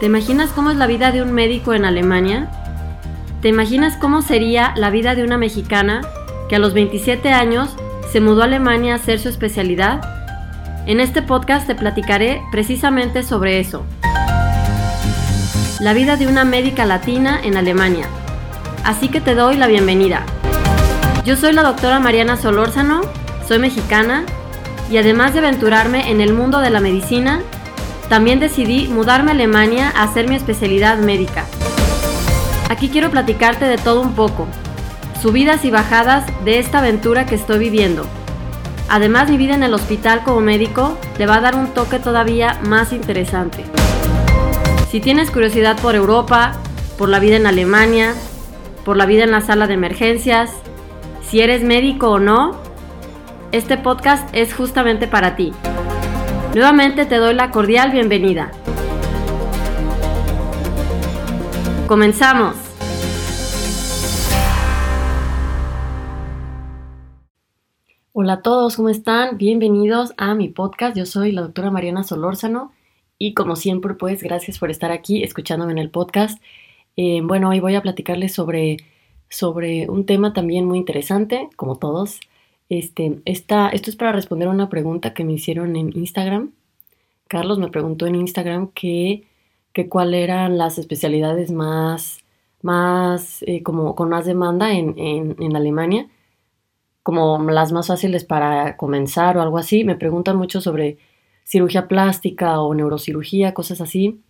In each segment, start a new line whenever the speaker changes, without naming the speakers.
¿Te imaginas cómo es la vida de un médico en Alemania? ¿Te imaginas cómo sería la vida de una mexicana que a los 27 años se mudó a Alemania a hacer su especialidad? En este podcast te platicaré precisamente sobre eso. La vida de una médica latina en Alemania. Así que te doy la bienvenida. Yo soy la doctora Mariana Solórzano, soy mexicana y además de aventurarme en el mundo de la medicina, también decidí mudarme a Alemania a hacer mi especialidad médica. Aquí quiero platicarte de todo un poco, subidas y bajadas de esta aventura que estoy viviendo. Además, mi vida en el hospital como médico le va a dar un toque todavía más interesante. Si tienes curiosidad por Europa, por la vida en Alemania, por la vida en la sala de emergencias, si eres médico o no, este podcast es justamente para ti. Nuevamente te doy la cordial bienvenida. Comenzamos. Hola a todos, ¿cómo están? Bienvenidos a mi podcast. Yo soy la doctora Mariana Solórzano y como siempre, pues gracias por estar aquí escuchándome en el podcast. Eh, bueno, hoy voy a platicarles sobre, sobre un tema también muy interesante, como todos, este, esta, esto es para responder a una pregunta que me hicieron en Instagram. Carlos me preguntó en Instagram que, que cuáles eran las especialidades más, más eh, como con más demanda en, en, en, Alemania, como las más fáciles para comenzar o algo así. Me preguntan mucho sobre cirugía plástica o neurocirugía, cosas así.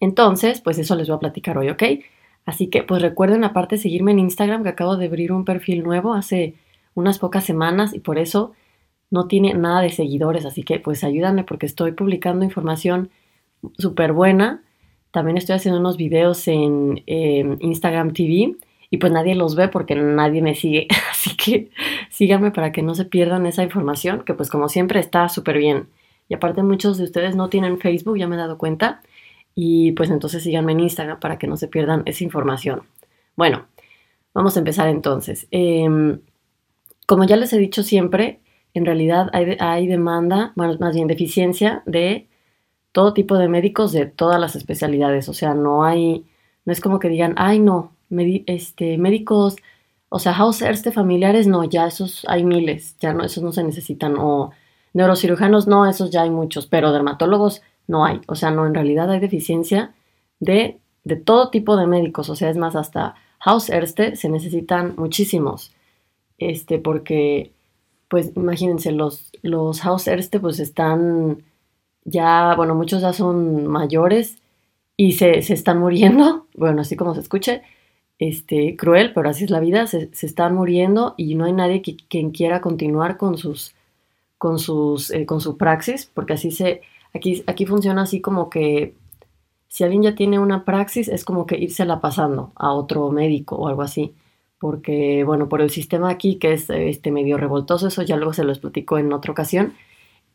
Entonces, pues eso les voy a platicar hoy, ¿ok? Así que, pues recuerden aparte seguirme en Instagram, que acabo de abrir un perfil nuevo hace unas pocas semanas y por eso no tiene nada de seguidores, así que pues ayúdame porque estoy publicando información súper buena. También estoy haciendo unos videos en Instagram TV y pues nadie los ve porque nadie me sigue, así que síganme para que no se pierdan esa información, que pues como siempre está súper bien. Y aparte muchos de ustedes no tienen Facebook, ya me he dado cuenta, y pues entonces síganme en Instagram para que no se pierdan esa información. Bueno, vamos a empezar entonces. Eh, como ya les he dicho siempre, en realidad hay, demanda, bueno, más bien deficiencia de todo tipo de médicos de todas las especialidades. O sea, no hay, no es como que digan, ay, no, este, médicos, o sea, Hausärzte familiares, no, ya esos hay miles, ya no, esos no se necesitan. O neurocirujanos, no, esos ya hay muchos, pero dermatólogos no hay. O sea, no, en realidad hay deficiencia de, de todo tipo de médicos. O sea, es más, hasta Hausärzte se necesitan muchísimos este, porque, pues imagínense, los, los Hausärzte pues están ya, bueno, muchos ya son mayores y se, están muriendo, bueno, así como se escuche, este, cruel, pero así es la vida, se, están muriendo y no hay nadie que, quien quiera continuar con sus, con sus, eh, con su praxis, porque así se, aquí, aquí funciona así como que si alguien ya tiene una praxis, es como que la pasando a otro médico o algo así porque, bueno, por el sistema aquí que es este, medio revoltoso, eso ya luego se lo explico en otra ocasión,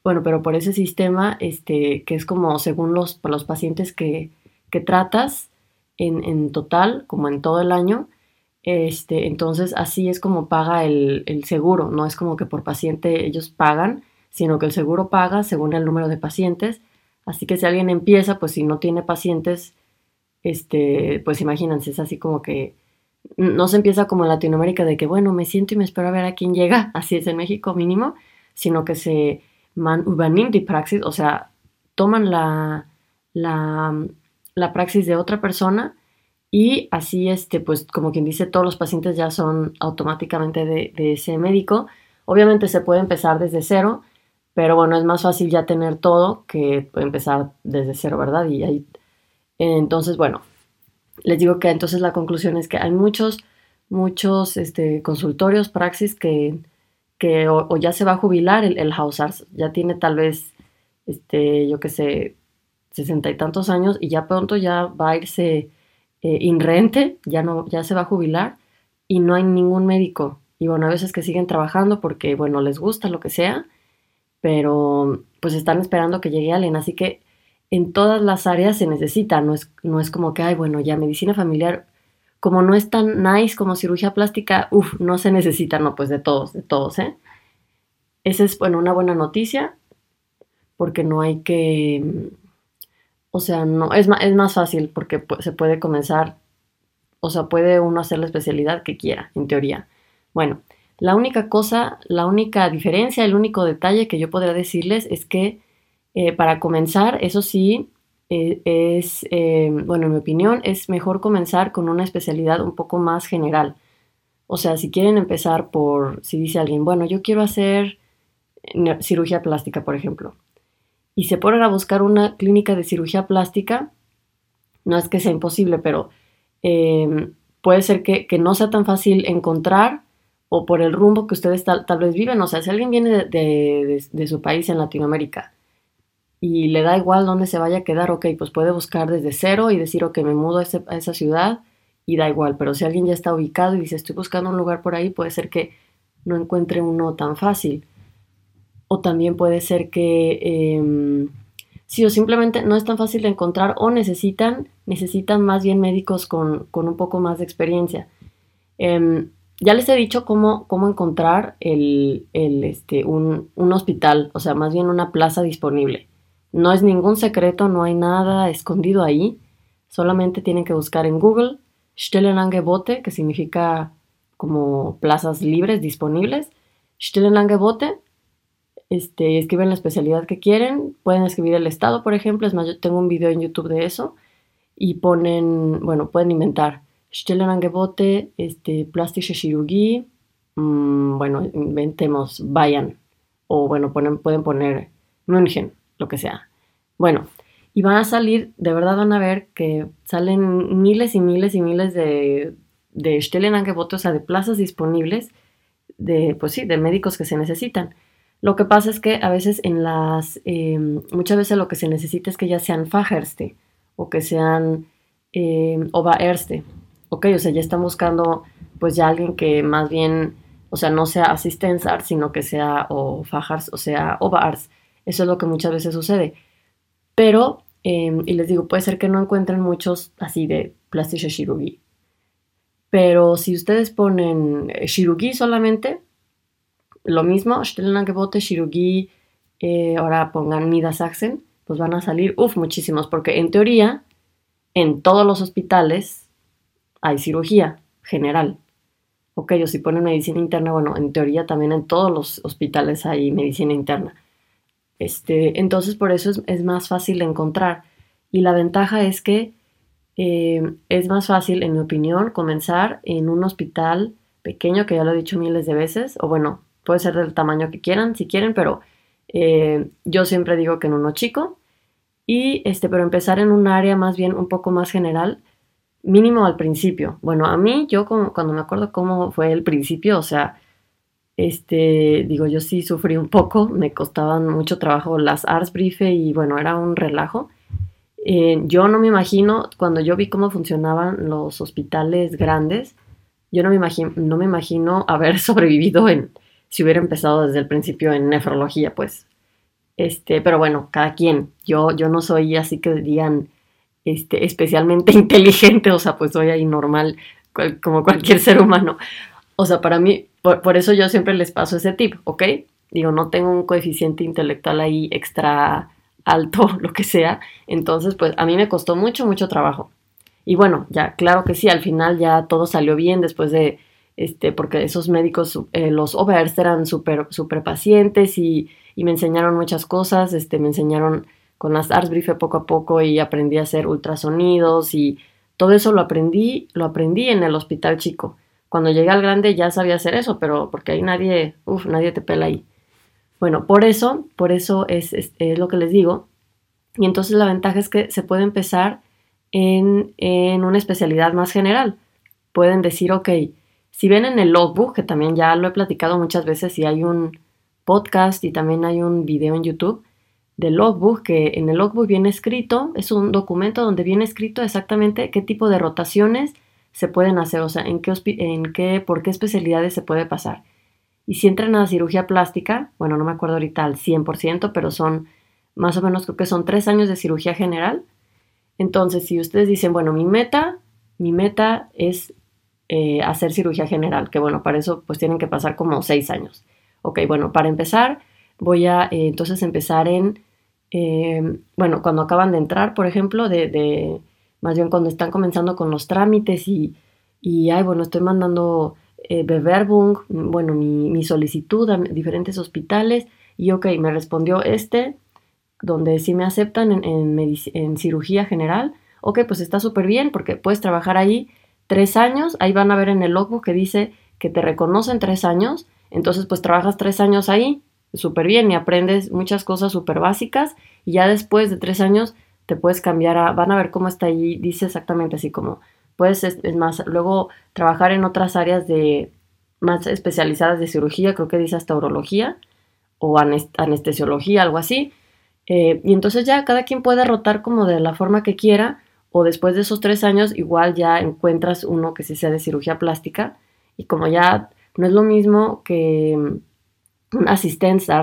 bueno, pero por ese sistema, este, que es como según los, los pacientes que, que tratas en, en, total, como en todo el año, este, entonces así es como paga el, el, seguro, no es como que por paciente ellos pagan, sino que el seguro paga según el número de pacientes, así que si alguien empieza, pues si no tiene pacientes, este, pues imagínense, es así como que no se empieza como en Latinoamérica de que, bueno, me siento y me espero a ver a quién llega, así es en México mínimo, sino que se man de praxis, o sea, toman la, la, la, praxis de otra persona y así, este, pues como quien dice, todos los pacientes ya son automáticamente de, de ese médico. Obviamente se puede empezar desde cero, pero bueno, es más fácil ya tener todo que empezar desde cero, ¿verdad? Y ahí, entonces, bueno, les digo que entonces la conclusión es que hay muchos, muchos este, consultorios, praxis que, que o, ya se va a jubilar el, el ya tiene tal vez, este, yo qué sé, sesenta y tantos años y ya pronto ya va a irse eh, inrente, ya, no, ya se va a jubilar y no hay ningún médico. Y bueno, a veces que siguen trabajando porque, bueno, les gusta lo que sea, pero pues están esperando que llegue alguien. Así que en todas las áreas se necesita, no es, no es como que, ay, bueno, ya medicina familiar, como no es tan nice como cirugía plástica, uff, no se necesita, no, pues de todos, de todos, ¿eh? Esa es, bueno, una buena noticia, porque no hay que, O sea, no, es, es más fácil porque se puede comenzar, o sea, puede uno hacer la especialidad que quiera, en teoría. Bueno, la única cosa, la única diferencia, el único detalle que yo podría decirles es que eh, para comenzar, eso sí, eh, es, eh, bueno, en mi opinión, es mejor comenzar con una especialidad un poco más general. O sea, si quieren empezar por, si dice alguien, bueno, yo quiero hacer cirugía plástica, por ejemplo, y se ponen a buscar una clínica de cirugía plástica, no es que sea imposible, pero puede ser que, no sea tan fácil encontrar o por el rumbo que ustedes tal, vez viven. O sea, si alguien viene de, su país en Latinoamérica y le da igual dónde se vaya a quedar, ok, pues puede buscar desde cero y decir, ok, me mudo a, esa ciudad y da igual. Pero si alguien ya está ubicado y dice, estoy buscando un lugar por ahí, puede ser que no encuentre uno tan fácil. O también puede ser que... Eh, sí, o simplemente no es tan fácil de encontrar o necesitan, necesitan más bien médicos con, un poco más de experiencia. Em, ya les he dicho cómo, cómo encontrar el, este, un, hospital, o sea, más bien una plaza disponible. No es ningún secreto, no hay nada escondido ahí. Solamente tienen que buscar en Google Stellenangebote, que significa como plazas libres, disponibles. Stellenangebote. Este, escriben la especialidad que quieren. Pueden escribir el estado, por ejemplo. Es más, yo tengo un video en YouTube de eso. Y ponen, bueno, pueden inventar Stellenangebote, este, plástica Chirurgie, mm, bueno, inventemos Bayern, o bueno, pueden poner München, lo que sea. Bueno, y van a salir, de verdad van a ver que salen miles y miles y miles de, de Stellenangebote, o sea, de plazas disponibles, de, pues sí, de médicos que se necesitan. Lo que pasa es que a veces en las, em, muchas veces lo que se necesita es que ya sean Fajerste o que sean eh, Obererste ok, o sea, ya están buscando pues ya alguien que más bien, o sea, no sea Assistenzar, sino que sea o Fajars, o sea, Ovaars. Eso es lo que muchas veces sucede. Pero, em, y les digo, puede ser que no encuentren muchos así de plastische Chirurgie. Pero si ustedes ponen eh, Chirurgie solamente, lo mismo, Stellenangebote, Chirurgie, eh, ahora pongan Niedersachsen, pues van a salir, uff, muchísimos, porque en teoría, en todos los hospitales hay cirugía general. Ok, o si ponen medicina interna, bueno, en teoría también en todos los hospitales hay medicina interna. Este, entonces por eso es, más fácil de encontrar. Y la ventaja es que eh, es más fácil, en mi opinión, comenzar en un hospital pequeño, que ya lo he dicho miles de veces, o bueno, puede ser del tamaño que quieran, si quieren, pero eh, yo siempre digo que en uno chico. Y este, pero empezar en un área más bien un poco más general mínimo al principio. Bueno, a mí, yo como, cuando me acuerdo cómo fue el principio, o sea, este, digo, yo sí sufrí un poco, me costaban mucho trabajo las Arsbriefe y bueno, era un relajo. Eh, yo no me imagino, cuando yo vi cómo funcionaban los hospitales grandes, yo no me imagino, no me imagino haber sobrevivido en, si hubiera empezado desde el principio en nefrología, pues. Este, pero bueno, cada quien. Yo, yo no soy así que dirían este, especialmente inteligente, o sea, pues soy ahí normal, como cualquier ser humano. O sea, para mí, por, eso yo siempre les paso ese tip, ¿ok? Digo, no tengo un coeficiente intelectual ahí extra alto, lo que sea. Entonces, pues a mí me costó mucho, mucho trabajo. Y bueno, ya, claro que sí, al final ya todo salió bien después de, este, porque esos médicos, eh, los overs eran súper, súper pacientes y, y, me enseñaron muchas cosas, este, me enseñaron con las Arsbriefe poco a poco y aprendí a hacer ultrasonidos y todo eso lo aprendí, lo aprendí en el hospital chico. Cuando llegué al grande ya sabía hacer eso, pero porque ahí nadie, uff, nadie te pela ahí. Bueno, por eso, por eso es, es, lo que les digo. Y entonces la ventaja es que se puede empezar en, en una especialidad más general. Pueden decir, ok, si ven en el logbook, que también ya lo he platicado muchas veces y hay un podcast y también hay un video en YouTube, del logbook, que en el logbook viene escrito, es un documento donde viene escrito exactamente qué tipo de rotaciones se pueden hacer, o sea, en qué, en qué, por qué especialidades se puede pasar. Y si entran a cirugía plástica, bueno, no me acuerdo ahorita al 100%, pero son más o menos, creo que son tres años de cirugía general. Entonces, si ustedes dicen, bueno, mi meta, mi meta es eh, hacer cirugía general, que bueno, para eso pues tienen que pasar como seis años. Ok, bueno, para empezar, voy a eh, entonces empezar en eh, bueno, cuando acaban de entrar, por ejemplo, de, más bien cuando están comenzando con los trámites y, y ay, bueno, estoy mandando eh, Bewerbung, bueno, mi, solicitud a diferentes hospitales y ok, me respondió este, donde sí me aceptan en, en, cirugía general, ok, pues está súper bien porque puedes trabajar ahí tres años, ahí van a ver en el logbook que dice que te reconocen tres años, entonces pues trabajas tres años ahí, súper bien y aprendes muchas cosas súper básicas y ya después de tres años te puedes cambiar a, van a ver cómo está ahí, dice exactamente así como, puedes, es, más, luego trabajar en otras áreas de más especializadas de cirugía, creo que dice hasta urología o anestesiología, algo así. Eh, y entonces ya cada quien puede rotar como de la forma que quiera o después de esos tres años igual ya encuentras uno que sí sea de cirugía plástica y como ya no es lo mismo que un asistente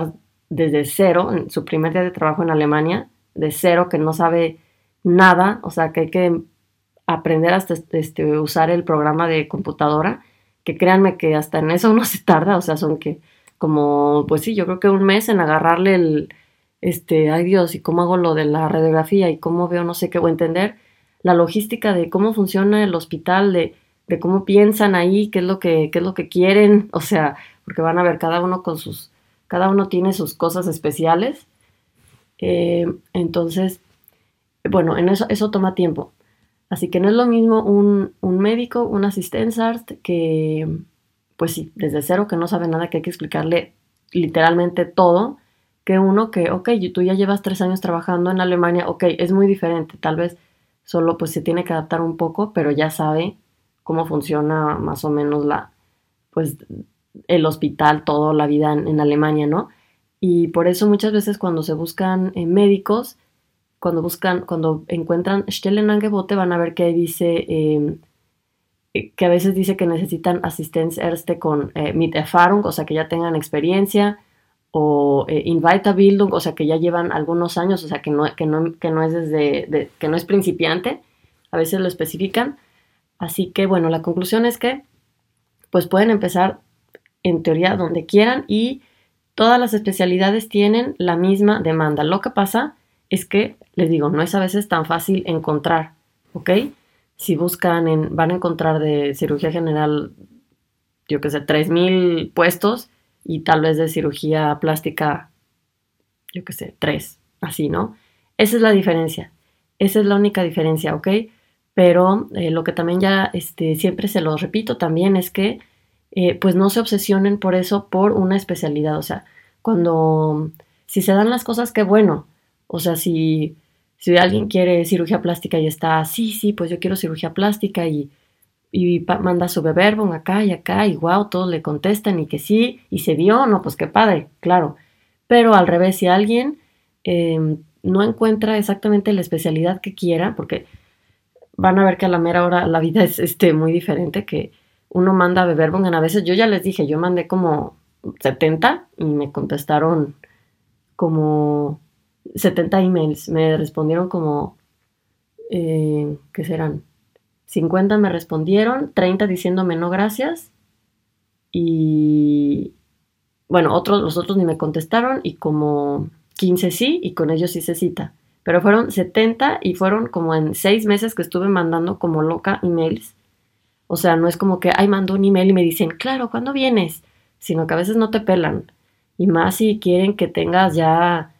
desde cero, en su primer día de trabajo en Alemania, de cero, que no sabe nada, o sea, que hay que aprender hasta este, usar el programa de computadora, que créanme que hasta en eso uno se tarda, o sea, son que como, pues sí, yo creo que un mes en agarrarle el, este, ay Dios, y cómo hago lo de la radiografía y cómo veo no sé qué, o entender la logística de cómo funciona el hospital, de, de cómo piensan ahí, qué es lo que, qué es lo que quieren, o sea, porque van a ver cada uno con sus, cada uno tiene sus cosas especiales. Eh, entonces, bueno, en eso, eso toma tiempo. Así que no es lo mismo un, médico, un asistente que, pues sí, desde cero, que no sabe nada, que hay que explicarle literalmente todo, que uno que, ok, tú ya llevas tres años trabajando en Alemania, ok, es muy diferente, tal vez solo pues se tiene que adaptar un poco, pero ya sabe cómo funciona más o menos la, pues el hospital, toda la vida en, Alemania, ¿no? Y por eso muchas veces cuando se buscan eh, médicos, cuando buscan, cuando encuentran Stellenangebote, van a ver que dice em, eh, que a veces dice que necesitan asistencia Erste con eh, mit Erfahrung, o sea que ya tengan experiencia, o eh, Bildung, o sea que ya llevan algunos años, o sea que no, que no, que no es desde, que no es principiante, a veces lo especifican. Así que bueno, la conclusión es que pues pueden empezar en teoría donde quieran y todas las especialidades tienen la misma demanda. Lo que pasa es que, les digo, no es a veces tan fácil encontrar, ¿ok? Si buscan, en, van a encontrar de cirugía general, yo qué sé, 3.000 puestos y tal vez de cirugía plástica, yo qué sé, 3, así, ¿no? Esa es la diferencia. Esa es la única diferencia, ¿ok? Pero eh, lo que también ya este, siempre se lo repito también es que eh, pues no se obsesionen por eso, por una especialidad. O sea, cuando, si se dan las cosas, qué bueno. O sea, si, si alguien quiere cirugía plástica y está, sí, sí, pues yo quiero cirugía plástica y, y manda su beberbon acá y acá y wow, todos le contestan y que sí, y se dio, no, pues qué padre, claro. Pero al revés, si alguien em, no encuentra exactamente la especialidad que quiera, porque van a ver que a la mera hora la vida es este, muy diferente, que uno manda a beber a veces yo ya les dije, yo mandé como 70 y me contestaron como 70 emails, me respondieron como, eh, ¿qué serán? 50 me respondieron, 30 diciéndome no gracias y bueno, otros, los otros ni me contestaron y como 15 sí y con ellos se cita. Pero fueron 70 y fueron como en 6 meses que estuve mandando como loca emails o sea, no es como que, ay, mando un email y me dicen, claro, ¿cuándo vienes? Sino que a veces no te pelan. Y más si quieren que tengas ya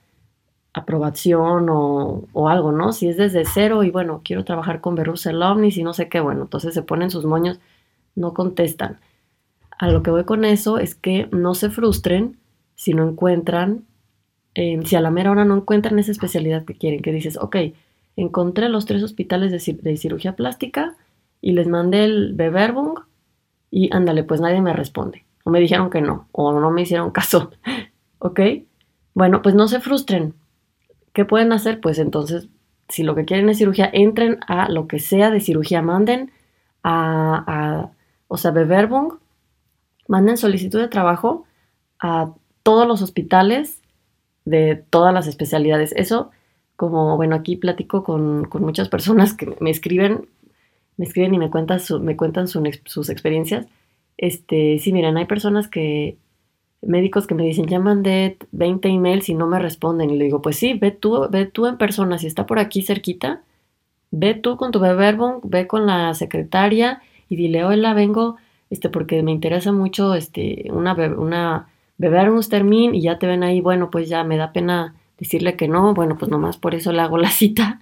aprobación o, algo, ¿no? Si es desde cero y bueno, quiero trabajar con Berusel Omnis y no sé qué, bueno, entonces se ponen sus moños, no contestan. A lo que voy con eso es que no se frustren si no encuentran, eh, si a la mera hora no encuentran esa especialidad que quieren, que dices, ok, encontré los tres hospitales de, de cirugía plástica, y les mandé el Bewerbung y ándale, pues nadie me responde. O me dijeron que no, o no me hicieron caso. ¿Ok? Bueno, pues no se frustren. ¿Qué pueden hacer? Pues entonces, si lo que quieren es cirugía, entren a lo que sea de cirugía, manden a, o sea, Bewerbung, manden solicitud de trabajo a todos los hospitales de todas las especialidades. Eso, como, bueno, aquí platico con, con muchas personas que me escriben me escriben y me cuentan, me cuentan sus experiencias. Este, sí, miren, hay personas que médicos que me dicen, ya mandé 20 emails y no me responden. Y le digo, pues sí, ve tú, ve tú en persona, si está por aquí cerquita, ve tú con tu bebé ve con la secretaria y dile, hola, vengo, este, porque me interesa mucho, este, una, una beber un y ya te ven ahí, bueno, pues ya me da pena decirle que no, bueno, pues nomás por eso le hago la cita.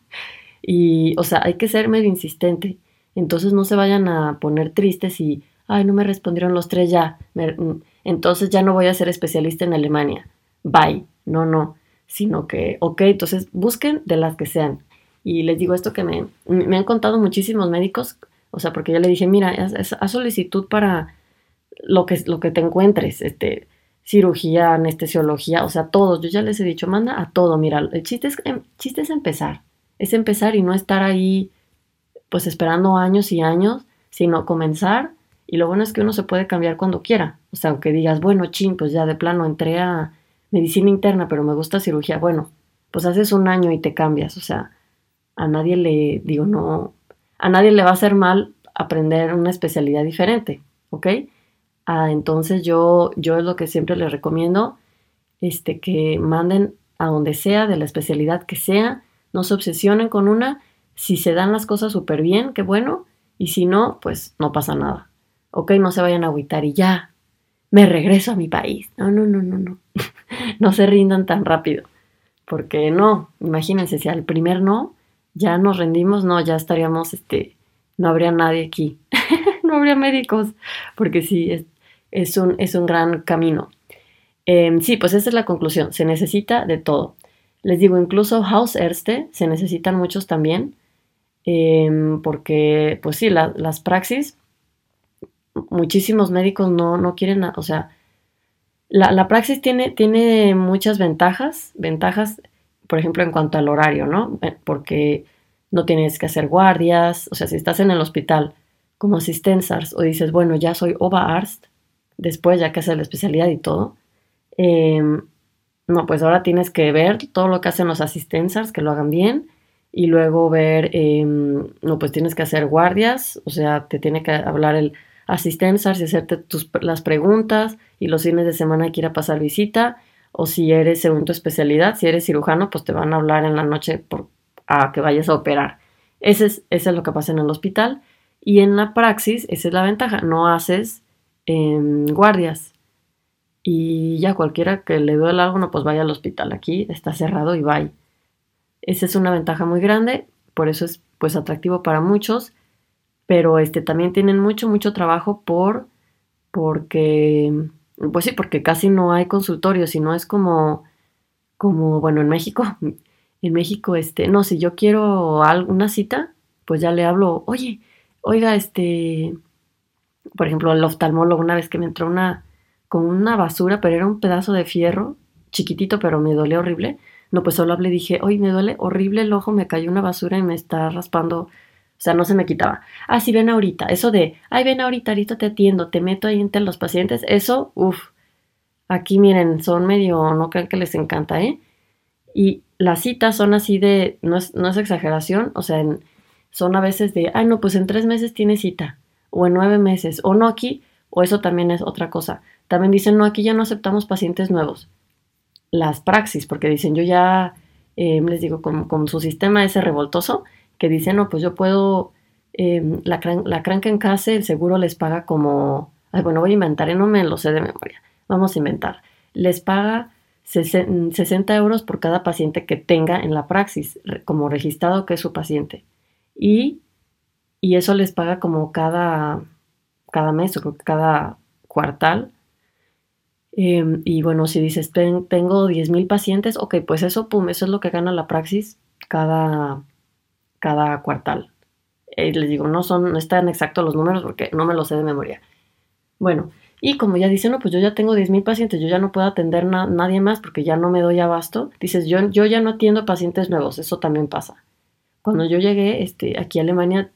Y, o sea, hay que ser medio insistente. Entonces no se vayan a poner tristes y, ay, no me respondieron los tres ya. Mm, entonces ya no voy a ser especialista en Alemania. Bye. No, no. Sino que, ok, entonces busquen de las que sean. Y les digo esto que me, me han contado muchísimos médicos, o sea, porque yo le dije, mira, haz, solicitud para lo que, lo que te encuentres, este, cirugía, anestesiología, o sea, todos. Yo ya les he dicho, manda a todo. Mira, el chiste es, el chiste es empezar. Es empezar y no estar ahí, pues esperando años y años, sino comenzar. Y lo bueno es que uno se puede cambiar cuando quiera. O sea, aunque digas, bueno, ching, pues ya de plano entré a medicina interna, pero me gusta cirugía. Bueno, pues haces un año y te cambias. O sea, a nadie le, digo, no, a nadie le va a hacer mal aprender una especialidad diferente, ¿ok? Ah, entonces yo, yo es lo que siempre les recomiendo, este, que manden a donde sea, de la especialidad que sea, no se obsesionen con una, si se dan las cosas súper bien, qué bueno, y si no, pues no pasa nada, ¿ok? No se vayan a agüitar y ya, me regreso a mi país. No, no, no, no, no, no se rindan tan rápido, porque no, imagínense, si al primer no, ya nos rendimos, no, ya estaríamos, este, no habría nadie aquí, no habría médicos, porque sí, es, es, un, es un gran camino. Em, sí, pues esa es la conclusión, se necesita de todo. Les digo, incluso Hausärzte se necesitan muchos también, em, porque, pues sí, las praxis, muchísimos médicos no, no quieren, o sea, la, la praxis tiene, tiene muchas ventajas, ventajas por ejemplo, en cuanto al horario, ¿no? Eh, porque no tienes que hacer guardias, o sea, si estás en el hospital como asistenzars o dices, bueno, ya soy Oberarzt, después ya que haces la especialidad y todo, em, no, pues ahora tienes que ver todo lo que hacen los asistenzars, que lo hagan bien, y luego ver, em, no, pues tienes que hacer guardias, o sea, te tiene que hablar el asistenzars y hacerte tus, las preguntas, y los fines de semana hay pasar visita, o si eres según tu especialidad, si eres cirujano, pues te van a hablar en la noche por, a que vayas a operar. Ese es, eso es lo que pasa en el hospital. Y en la praxis, esa es la ventaja, no haces em, guardias. Y ya cualquiera que le duele algo, no, pues vaya al hospital. Aquí está cerrado y vaya. Esa es una ventaja muy grande, por eso es pues atractivo para muchos, pero este también tienen mucho, mucho trabajo por porque pues sí, porque casi no hay consultorios, sino es como, como, bueno, en México, en México, este, no, si yo quiero alguna cita, pues ya le hablo, oye, oiga, este, por ejemplo, el oftalmólogo, una vez que me entró una, con una basura, pero era un pedazo de fierro, chiquitito, pero me dolía horrible. No, pues solo hablé y dije, oye, me duele horrible el ojo, me cayó una basura y me está raspando o sea, no se me quitaba. Ah, sí, ven ahorita. Eso de, ay, ven ahorita, ahorita te atiendo, te meto ahí entre los pacientes. Eso, uff. Aquí miren, son medio, no crean que les encanta, ¿eh? Y las citas son así de, no es, no es exageración, o sea, son a veces de, ay, no, pues en tres meses tiene cita, o en nueve meses, o no aquí, o eso también es otra cosa. También dicen, no, aquí ya no aceptamos pacientes nuevos. Las praxis, porque dicen, yo ya, eh, les digo, con, con su sistema ese revoltoso, que dicen, no, pues yo puedo, em, la, la cranca en casa, el seguro les paga como, ay, bueno, voy a inventar, ¿eh? no me lo sé de memoria, vamos a inventar, les paga 60 euros por cada paciente que tenga en la praxis, como registrado que es su paciente. Y, y eso les paga como cada, cada mes o cada cuartal. Em, y bueno, si dices, tengo 10 mil pacientes, ok, pues eso, pum, eso es lo que gana la praxis cada, cada cuartal. Eh, les digo, no son, no están exactos los números porque no me los sé de memoria. Bueno, y como ya dicen, no, pues yo ya tengo 10.000 pacientes, yo ya no puedo atender a nadie más porque ya no me doy abasto. Dices, yo, yo ya no atiendo pacientes nuevos, eso también pasa. Cuando yo llegué este, aquí a Alemania,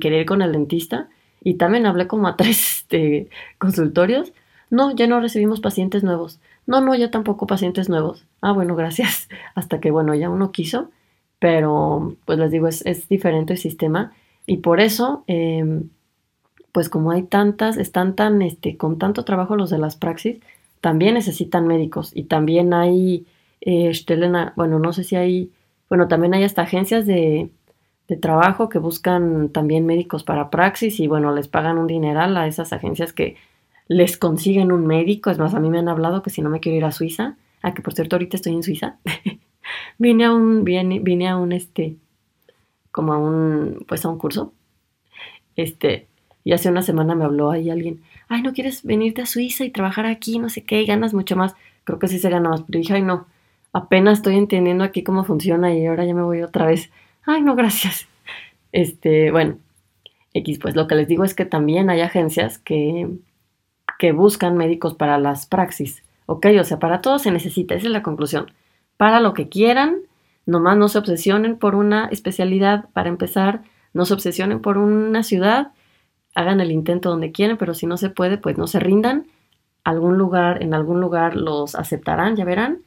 quería ir con el dentista y también hablé como a tres este, consultorios. No, ya no recibimos pacientes nuevos. No, no, ya tampoco pacientes nuevos. Ah, bueno, gracias. Hasta que, bueno, ya uno quiso pero pues les digo, es, diferente el sistema y por eso, em, pues como hay tantas, están tan, este, con tanto trabajo los de las praxis, también necesitan médicos y también hay, eh, bueno, no sé si hay, bueno, también hay hasta agencias de, de trabajo que buscan también médicos para praxis y bueno, les pagan un dineral a esas agencias que les consiguen un médico. Es más, a mí me han hablado que si no me quiero ir a Suiza, a que por cierto ahorita estoy en Suiza, vine a un, vine, vine a un, este, como a un, pues a un curso. Este, y hace una semana me habló ahí alguien, ay, ¿no quieres venirte a Suiza y trabajar aquí? No sé qué, y ganas mucho más. Creo que sí se gana más, pero dije, ay, no, apenas estoy entendiendo aquí cómo funciona y ahora ya me voy otra vez ay, no, gracias. Este, bueno, X, pues lo que les digo es que también hay agencias que, que buscan médicos para las praxis, ¿ok? O sea, para todo se necesita, esa es la conclusión. Para lo que quieran, nomás no se obsesionen por una especialidad para empezar, no se obsesionen por una ciudad, hagan el intento donde quieran, pero si no se puede, pues no se rindan. Algún lugar, en algún lugar los aceptarán, ya verán.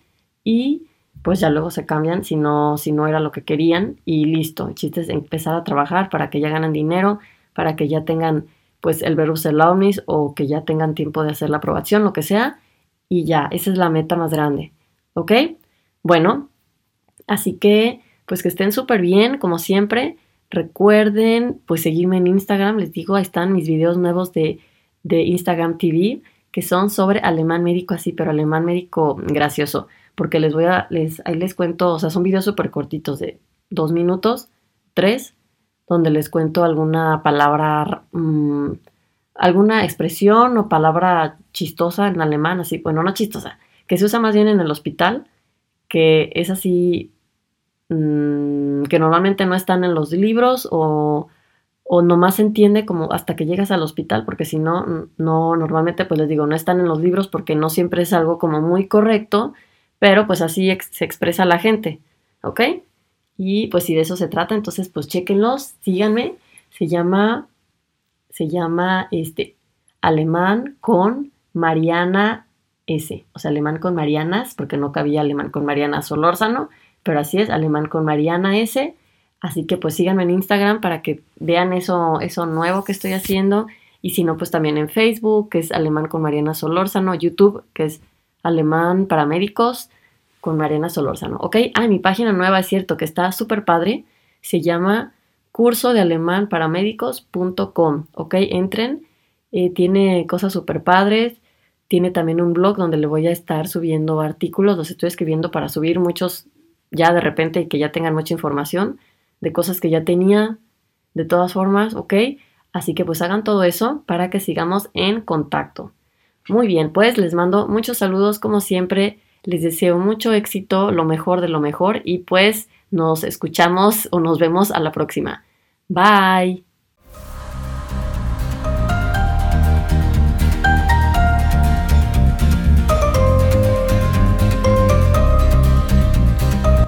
Y pues ya luego se cambian si no, si no era lo que querían y listo. El chiste es empezar a trabajar para que ya ganen dinero, para que ya tengan pues el verus launis o que ya tengan tiempo de hacer la aprobación, lo que sea, y ya, esa es la meta más grande. ¿Ok? Bueno, así que pues que estén súper bien, como siempre. Recuerden pues seguirme en Instagram, les digo, ahí están mis videos nuevos de, de Instagram TV, que son sobre alemán médico así, pero alemán médico gracioso porque les voy a, les, ahí les cuento, o sea, son videos súper cortitos de dos minutos, tres, donde les cuento alguna palabra, mm, alguna expresión o palabra chistosa en alemán, así, bueno, no chistosa, que se usa más bien en el hospital, que es así, mm, que normalmente no están en los libros o, o nomás se entiende como hasta que llegas al hospital, porque si no, no, normalmente pues les digo, no están en los libros porque no siempre es algo como muy correcto pero pues así se expresa la gente, ¿ok? Y pues si de eso se trata, entonces pues chéquenlos, síganme, se llama, se llama este, alemán con Mariana S, o sea, alemán con Marianas, porque no cabía alemán con Mariana Solórzano, pero así es, alemán con Mariana S, así que pues síganme en Instagram para que vean eso, eso nuevo que estoy haciendo, y si no, pues también en Facebook, que es alemán con Mariana Solórzano, YouTube, que es alemán para médicos con Mariana Solórzano, ¿ok? Ah, mi página nueva es cierto que está súper padre, se llama curso de alemán para médicos.com, ¿ok? Entren, eh, tiene cosas súper padres, tiene también un blog donde le voy a estar subiendo artículos, los estoy escribiendo para subir muchos ya de repente y que ya tengan mucha información de cosas que ya tenía, de todas formas, ¿ok? Así que pues hagan todo eso para que sigamos en contacto. Muy bien, pues les mando muchos saludos como siempre. Les deseo mucho éxito, lo mejor de lo mejor y pues nos escuchamos o nos vemos a la próxima. Bye.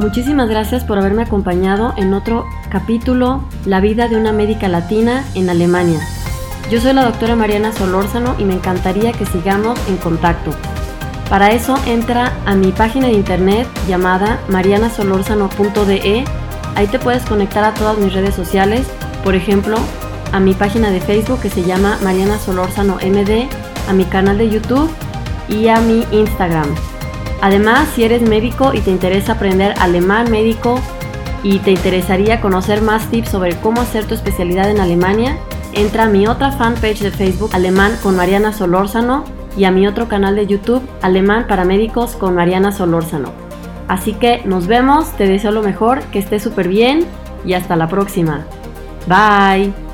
Muchísimas gracias por haberme acompañado en otro capítulo, La vida de una médica latina en Alemania. Yo soy la doctora Mariana Solórzano y me encantaría que sigamos en contacto. Para eso entra a mi página de internet llamada marianasolorzano.de. Ahí te puedes conectar a todas mis redes sociales, por ejemplo, a mi página de Facebook que se llama Mariana Solórzano MD, a mi canal de YouTube y a mi Instagram. Además, si eres médico y te interesa aprender alemán médico y te interesaría conocer más tips sobre cómo hacer tu especialidad en Alemania, entra a mi otra fanpage de Facebook, Alemán con Mariana Solórzano, y a mi otro canal de YouTube, Alemán para Médicos con Mariana Solórzano. Así que nos vemos, te deseo lo mejor, que estés súper bien y hasta la próxima. Bye.